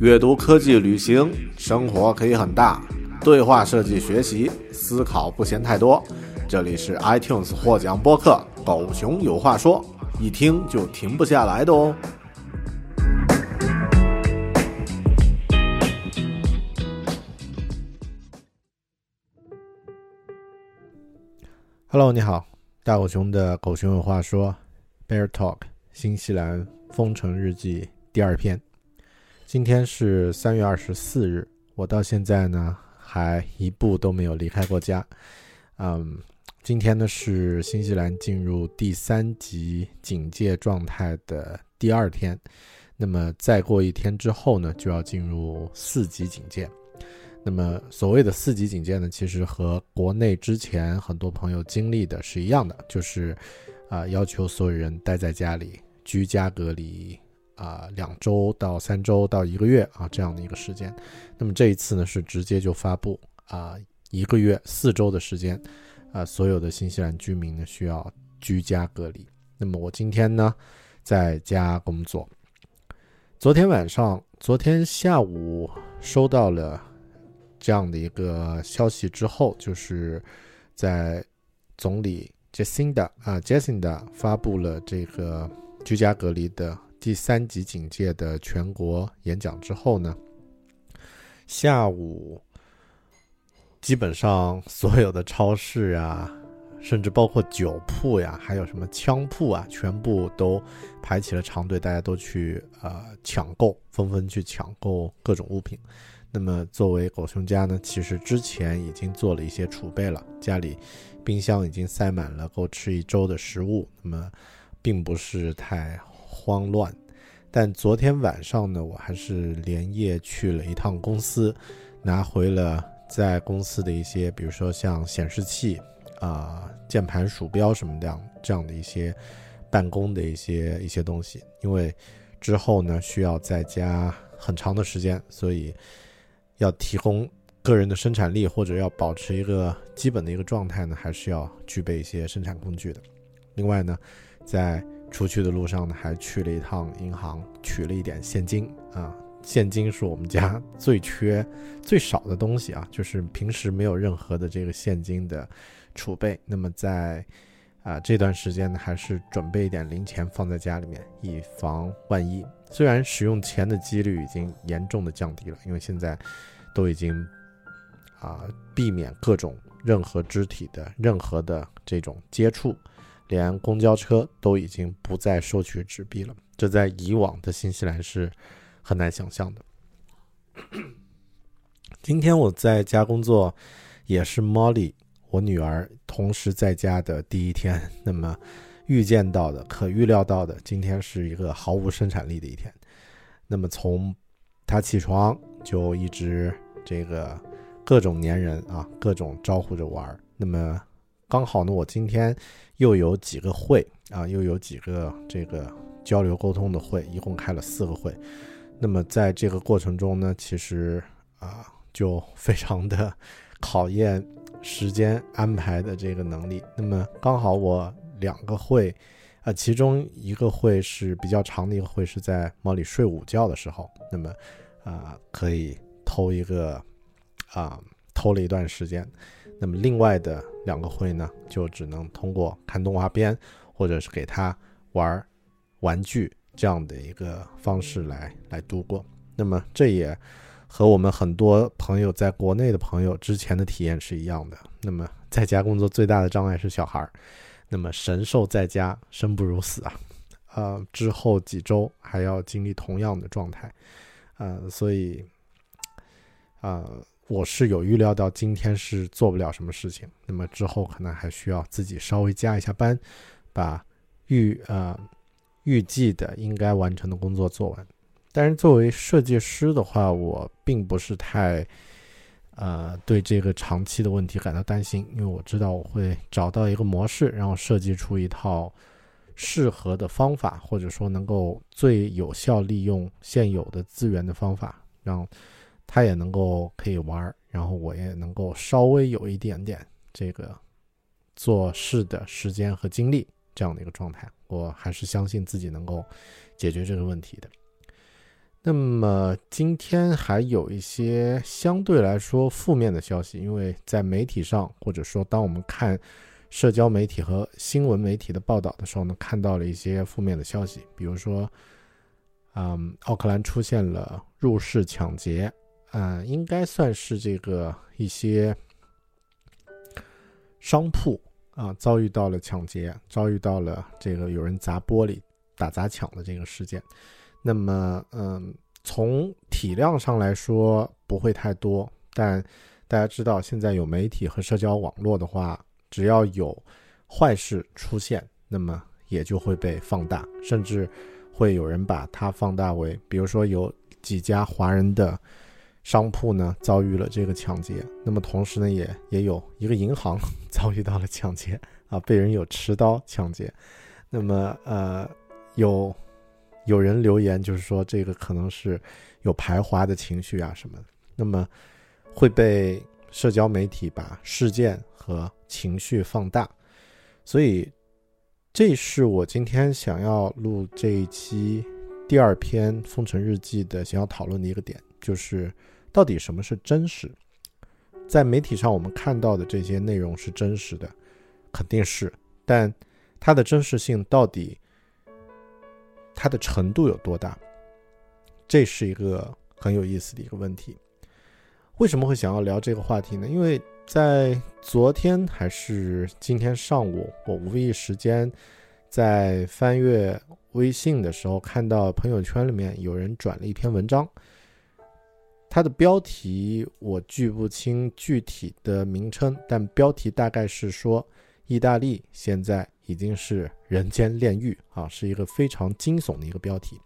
阅读、科技、旅行，生活可以很大。对话设计、学习、思考不嫌太多。这里是 iTunes 获奖播客《狗熊有话说》，一听就停不下来的哦。Hello，你好，大狗熊的《狗熊有话说》Bear Talk 新西兰封城日记第二篇。今天是三月二十四日，我到现在呢还一步都没有离开过家。嗯，今天呢是新西兰进入第三级警戒状态的第二天，那么再过一天之后呢就要进入四级警戒。那么所谓的四级警戒呢，其实和国内之前很多朋友经历的是一样的，就是啊要求所有人待在家里居家隔离。啊，两周到三周到一个月啊，这样的一个时间。那么这一次呢，是直接就发布啊，一个月四周的时间，啊，所有的新西兰居民呢需要居家隔离。那么我今天呢在家工作。昨天晚上，昨天下午收到了这样的一个消息之后，就是在总理 Jacinda 啊 Jacinda 发布了这个居家隔离的。第三级警戒的全国演讲之后呢，下午基本上所有的超市啊，甚至包括酒铺呀，还有什么枪铺啊，全部都排起了长队，大家都去呃抢购，纷纷去抢购各种物品。那么作为狗熊家呢，其实之前已经做了一些储备了，家里冰箱已经塞满了够吃一周的食物，那么并不是太。慌乱，但昨天晚上呢，我还是连夜去了一趟公司，拿回了在公司的一些，比如说像显示器啊、键盘、鼠标什么这样这样的一些办公的一些一些东西。因为之后呢需要在家很长的时间，所以要提供个人的生产力或者要保持一个基本的一个状态呢，还是要具备一些生产工具的。另外呢，在出去的路上呢，还去了一趟银行，取了一点现金啊。现金是我们家最缺、最少的东西啊，就是平时没有任何的这个现金的储备。那么在啊这段时间呢，还是准备一点零钱放在家里面，以防万一。虽然使用钱的几率已经严重的降低了，因为现在都已经啊避免各种任何肢体的任何的这种接触。连公交车都已经不再收取纸币了，这在以往的新西兰是很难想象的。今天我在家工作，也是 Molly 我女儿同时在家的第一天。那么预见到的、可预料到的，今天是一个毫无生产力的一天。那么从她起床就一直这个各种粘人啊，各种招呼着玩。那么刚好呢，我今天又有几个会啊，又有几个这个交流沟通的会，一共开了四个会。那么在这个过程中呢，其实啊。就非常的考验时间安排的这个能力。那么刚好我两个会，啊，其中一个会是比较长的一个会，是在猫里睡午觉的时候，那么啊可以偷一个啊偷了一段时间。那么另外的两个会呢，就只能通过看动画片或者是给他玩玩具这样的一个方式来来度过。那么这也。和我们很多朋友在国内的朋友之前的体验是一样的。那么在家工作最大的障碍是小孩儿，那么神兽在家生不如死啊，呃，之后几周还要经历同样的状态，呃，所以，呃，我是有预料到今天是做不了什么事情，那么之后可能还需要自己稍微加一下班，把预呃预计的应该完成的工作做完。但是作为设计师的话，我并不是太，呃，对这个长期的问题感到担心，因为我知道我会找到一个模式，然后设计出一套适合的方法，或者说能够最有效利用现有的资源的方法，让他也能够可以玩，然后我也能够稍微有一点点这个做事的时间和精力这样的一个状态，我还是相信自己能够解决这个问题的。那么今天还有一些相对来说负面的消息，因为在媒体上，或者说当我们看社交媒体和新闻媒体的报道的时候呢，看到了一些负面的消息，比如说，嗯，奥克兰出现了入室抢劫，嗯，应该算是这个一些商铺啊遭遇到了抢劫，遭遇到了这个有人砸玻璃、打砸抢的这个事件。那么，嗯，从体量上来说不会太多，但大家知道，现在有媒体和社交网络的话，只要有坏事出现，那么也就会被放大，甚至会有人把它放大为，比如说有几家华人的商铺呢遭遇了这个抢劫，那么同时呢，也也有一个银行 遭遇到了抢劫啊，被人有持刀抢劫，那么呃有。有人留言就是说，这个可能是有排华的情绪啊什么，那么会被社交媒体把事件和情绪放大，所以这是我今天想要录这一期第二篇《封城日记》的想要讨论的一个点，就是到底什么是真实？在媒体上我们看到的这些内容是真实的，肯定是，但它的真实性到底？它的程度有多大？这是一个很有意思的一个问题。为什么会想要聊这个话题呢？因为在昨天还是今天上午，我无意时间在翻阅微信的时候，看到朋友圈里面有人转了一篇文章。它的标题我记不清具体的名称，但标题大概是说意大利现在。已经是人间炼狱啊，是一个非常惊悚的一个标题。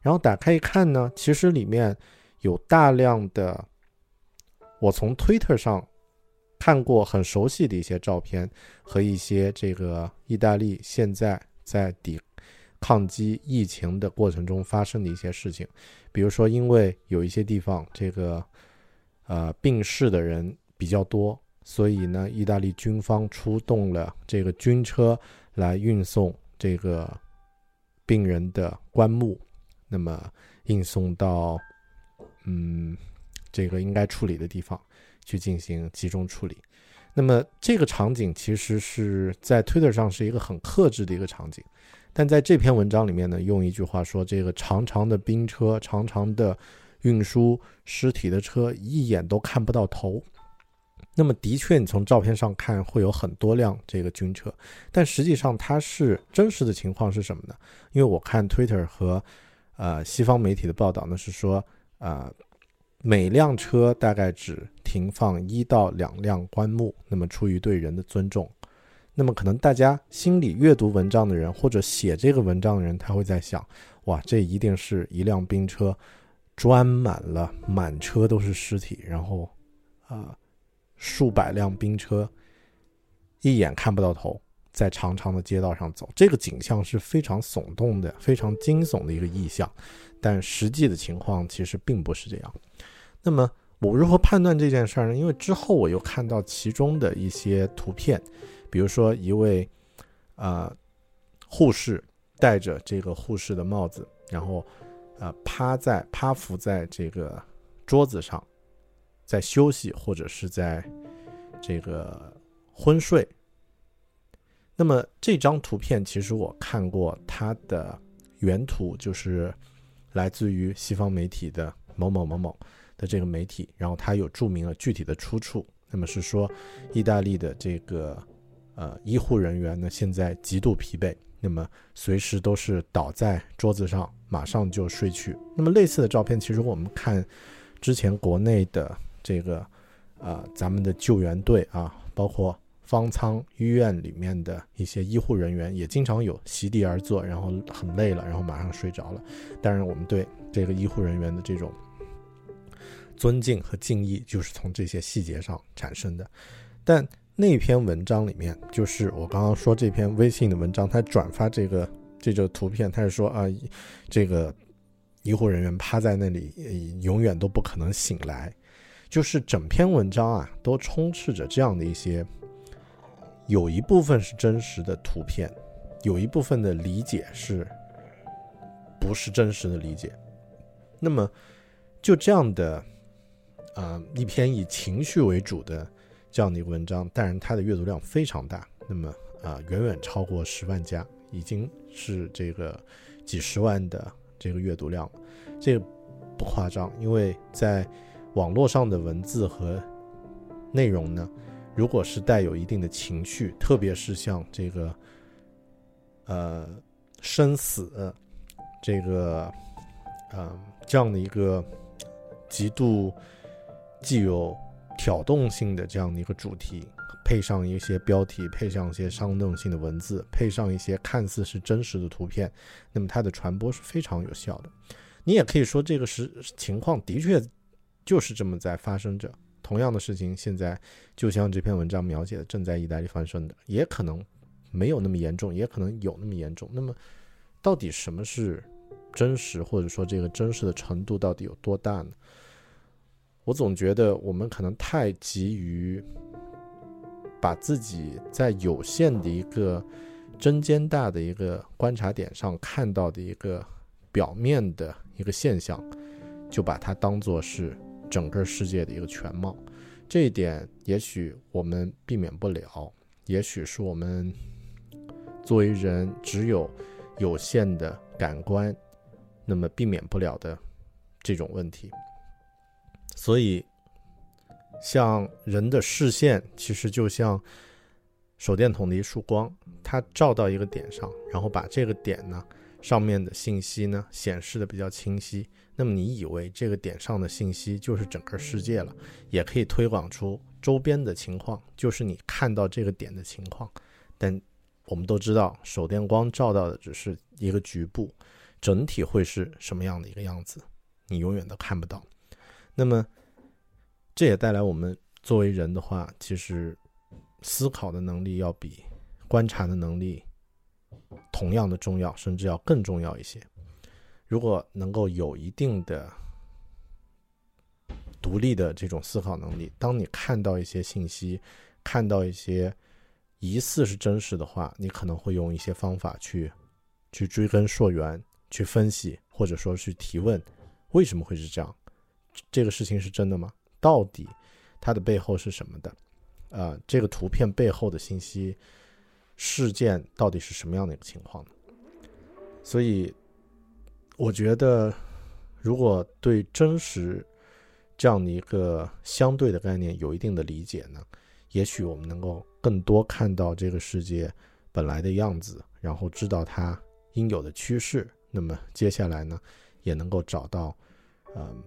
然后打开一看呢，其实里面有大量的我从 Twitter 上看过很熟悉的一些照片和一些这个意大利现在在抵抗击疫情的过程中发生的一些事情。比如说，因为有一些地方这个呃病逝的人比较多，所以呢，意大利军方出动了这个军车。来运送这个病人的棺木，那么运送到嗯这个应该处理的地方去进行集中处理。那么这个场景其实是在 Twitter 上是一个很克制的一个场景，但在这篇文章里面呢，用一句话说，这个长长的兵车，长长的运输尸体的车，一眼都看不到头。那么的确，你从照片上看会有很多辆这个军车，但实际上它是真实的情况是什么呢？因为我看 Twitter 和呃西方媒体的报道呢，是说呃每辆车大概只停放一到两辆棺木。那么出于对人的尊重，那么可能大家心里阅读文章的人或者写这个文章的人，他会在想：哇，这一定是一辆兵车，装满了满车都是尸体，然后啊，数百辆兵车一眼看不到头。在长长的街道上走，这个景象是非常耸动的、非常惊悚的一个意象，但实际的情况其实并不是这样。那么我如何判断这件事儿呢？因为之后我又看到其中的一些图片，比如说一位啊护士戴着这个护士的帽子，然后啊趴在趴伏在这个桌子上，在休息或者是在这个昏睡。那么这张图片其实我看过，它的原图就是来自于西方媒体的某某某某的这个媒体，然后它有注明了具体的出处。那么是说，意大利的这个呃医护人员呢，现在极度疲惫，那么随时都是倒在桌子上，马上就睡去。那么类似的照片，其实我们看之前国内的这个啊咱们的救援队啊，包括。方舱医院里面的一些医护人员也经常有席地而坐，然后很累了，然后马上睡着了。当然，我们对这个医护人员的这种尊敬和敬意，就是从这些细节上产生的。但那篇文章里面，就是我刚刚说这篇微信的文章，他转发这个这个图片，他是说啊，这个医护人员趴在那里，永远都不可能醒来。就是整篇文章啊，都充斥着这样的一些。有一部分是真实的图片，有一部分的理解是不是真实的理解？那么就这样的，啊，一篇以情绪为主的这样的一个文章，当然它的阅读量非常大，那么啊，远远超过十万加，已经是这个几十万的这个阅读量，这个不夸张，因为在网络上的文字和内容呢。如果是带有一定的情绪，特别是像这个，呃，生死，这个，呃，这样的一个极度既有挑动性的这样的一个主题，配上一些标题，配上一些煽动性的文字，配上一些看似是真实的图片，那么它的传播是非常有效的。你也可以说，这个是情况的确就是这么在发生着。同样的事情，现在就像这篇文章描写的，正在意大利发生的，也可能没有那么严重，也可能有那么严重。那么，到底什么是真实，或者说这个真实的程度到底有多大呢？我总觉得我们可能太急于把自己在有限的一个针尖大的一个观察点上看到的一个表面的一个现象，就把它当做是。整个世界的一个全貌，这一点也许我们避免不了，也许是我们作为人只有有限的感官，那么避免不了的这种问题。所以，像人的视线，其实就像手电筒的一束光，它照到一个点上，然后把这个点呢上面的信息呢显示的比较清晰。那么你以为这个点上的信息就是整个世界了，也可以推广出周边的情况，就是你看到这个点的情况。但我们都知道，手电光照到的只是一个局部，整体会是什么样的一个样子，你永远都看不到。那么这也带来我们作为人的话，其实思考的能力要比观察的能力同样的重要，甚至要更重要一些。如果能够有一定的独立的这种思考能力，当你看到一些信息，看到一些疑似是真实的话，你可能会用一些方法去去追根溯源，去分析，或者说去提问，为什么会是这样？这个事情是真的吗？到底它的背后是什么的？呃，这个图片背后的信息事件到底是什么样的一个情况呢？所以。我觉得，如果对真实这样的一个相对的概念有一定的理解呢，也许我们能够更多看到这个世界本来的样子，然后知道它应有的趋势。那么接下来呢，也能够找到，嗯，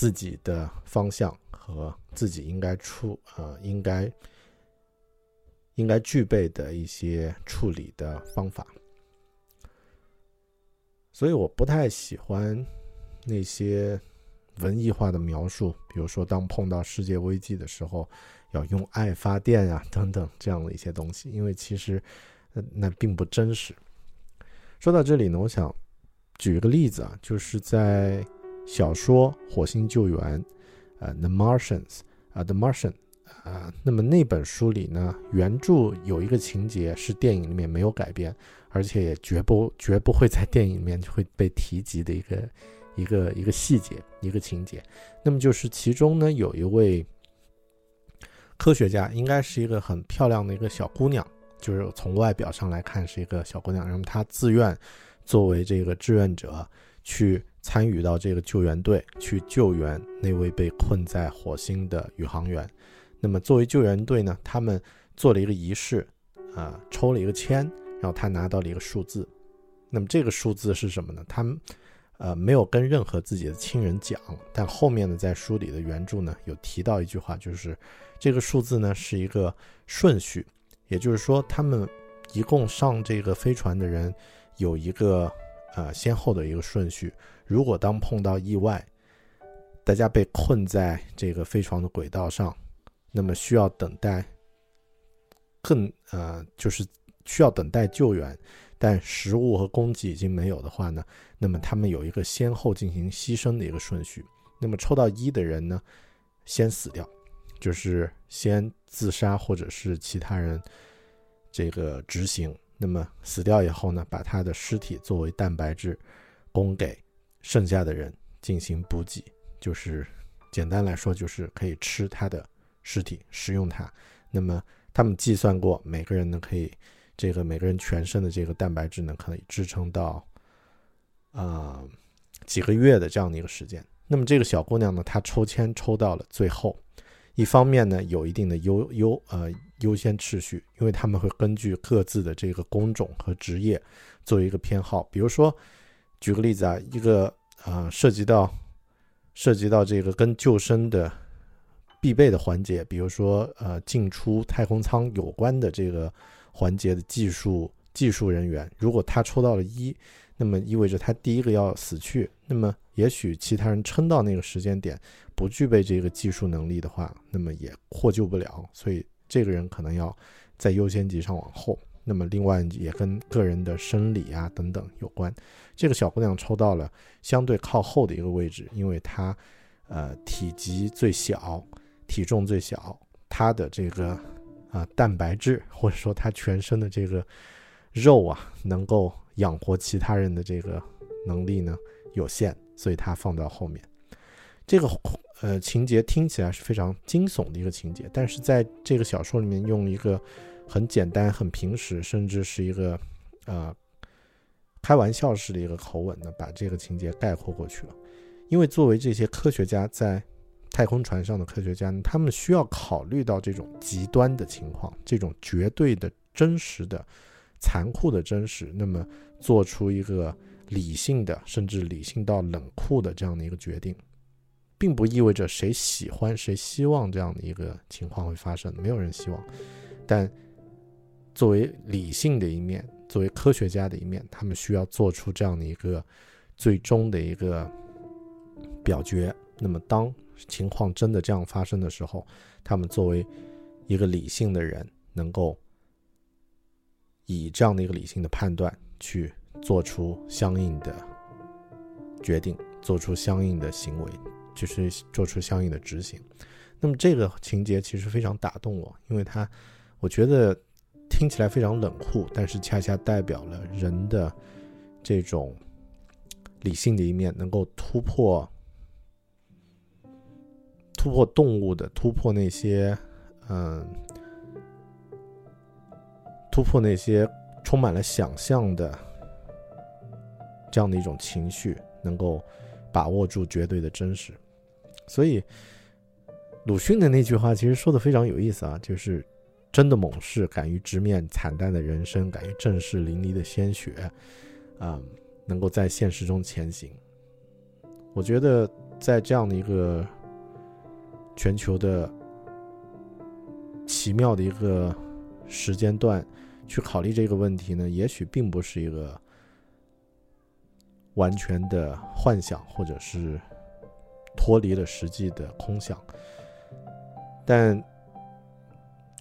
自己的方向和自己应该出呃应该应该具备的一些处理的方法。所以我不太喜欢那些文艺化的描述，比如说当碰到世界危机的时候，要用爱发电啊等等这样的一些东西，因为其实那并不真实。说到这里呢，我想举一个例子啊，就是在小说《火星救援》呃，《The Martians》啊，《The Martian》啊，那么那本书里呢，原著有一个情节是电影里面没有改变。而且也绝不绝不会在电影里面会被提及的一个一个一个细节一个情节，那么就是其中呢有一位科学家，应该是一个很漂亮的一个小姑娘，就是从外表上来看是一个小姑娘，然后她自愿作为这个志愿者去参与到这个救援队去救援那位被困在火星的宇航员。那么作为救援队呢，他们做了一个仪式，啊，抽了一个签。然后他拿到了一个数字，那么这个数字是什么呢？他们，呃，没有跟任何自己的亲人讲，但后面呢，在书里的原著呢，有提到一句话，就是这个数字呢是一个顺序，也就是说，他们一共上这个飞船的人有一个呃先后的一个顺序。如果当碰到意外，大家被困在这个飞船的轨道上，那么需要等待更呃就是。需要等待救援，但食物和供给已经没有的话呢？那么他们有一个先后进行牺牲的一个顺序。那么抽到一的人呢，先死掉，就是先自杀或者是其他人这个执行。那么死掉以后呢，把他的尸体作为蛋白质供给剩下的人进行补给，就是简单来说就是可以吃他的尸体，食用它。那么他们计算过，每个人呢可以。这个每个人全身的这个蛋白质呢，可以支撑到，啊几个月的这样的一个时间。那么这个小姑娘呢，她抽签抽到了最后，一方面呢有一定的优优呃优先次序，因为他们会根据各自的这个工种和职业作为一个偏好。比如说，举个例子啊，一个啊涉及到涉及到这个跟救生的必备的环节，比如说呃进出太空舱有关的这个。环节的技术技术人员，如果他抽到了一，那么意味着他第一个要死去。那么也许其他人撑到那个时间点不具备这个技术能力的话，那么也获救不了。所以这个人可能要在优先级上往后。那么另外也跟个人的生理啊等等有关。这个小姑娘抽到了相对靠后的一个位置，因为她呃体积最小，体重最小，她的这个。啊，蛋白质或者说她全身的这个肉啊，能够养活其他人的这个能力呢有限，所以她放到后面。这个呃情节听起来是非常惊悚的一个情节，但是在这个小说里面用一个很简单、很平实，甚至是一个呃开玩笑式的一个口吻呢，把这个情节概括过去了。因为作为这些科学家在。太空船上的科学家，他们需要考虑到这种极端的情况，这种绝对的真实的、残酷的真实，那么做出一个理性的，甚至理性到冷酷的这样的一个决定，并不意味着谁喜欢、谁希望这样的一个情况会发生，没有人希望。但作为理性的一面，作为科学家的一面，他们需要做出这样的一个最终的一个表决。那么当情况真的这样发生的时候，他们作为一个理性的人，能够以这样的一个理性的判断去做出相应的决定，做出相应的行为，就是做出相应的执行。那么这个情节其实非常打动我，因为它我觉得听起来非常冷酷，但是恰恰代表了人的这种理性的一面，能够突破。突破动物的，突破那些，嗯，突破那些充满了想象的这样的一种情绪，能够把握住绝对的真实。所以，鲁迅的那句话其实说的非常有意思啊，就是真的猛士敢于直面惨淡的人生，敢于正视淋漓的鲜血，啊，能够在现实中前行。我觉得。在这样的一个全球的奇妙的一个时间段去考虑这个问题呢，也许并不是一个完全的幻想，或者是脱离了实际的空想。但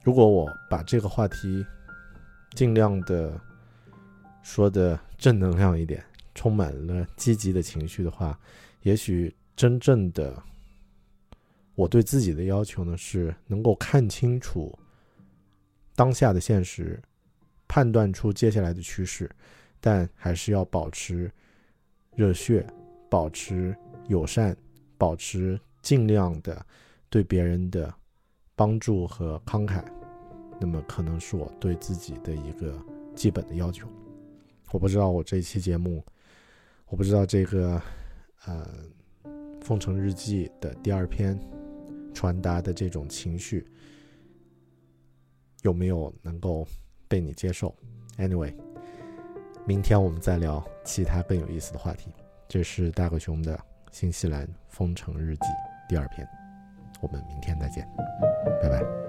如果我把这个话题尽量的说的正能量一点，充满了积极的情绪的话，也许真正的我对自己的要求呢，是能够看清楚当下的现实，判断出接下来的趋势，但还是要保持热血，保持友善，保持尽量的对别人的帮助和慷慨。那么可能是我对自己的一个基本的要求。我不知道我这一期节目，我不知道这个呃《封城日记》的第二篇传达的这种情绪有没有能够被你接受。Anyway，明天我们再聊其他更有意思的话题。这是大狗熊的《新西兰封城日记》第二篇，我们明天再见，拜拜。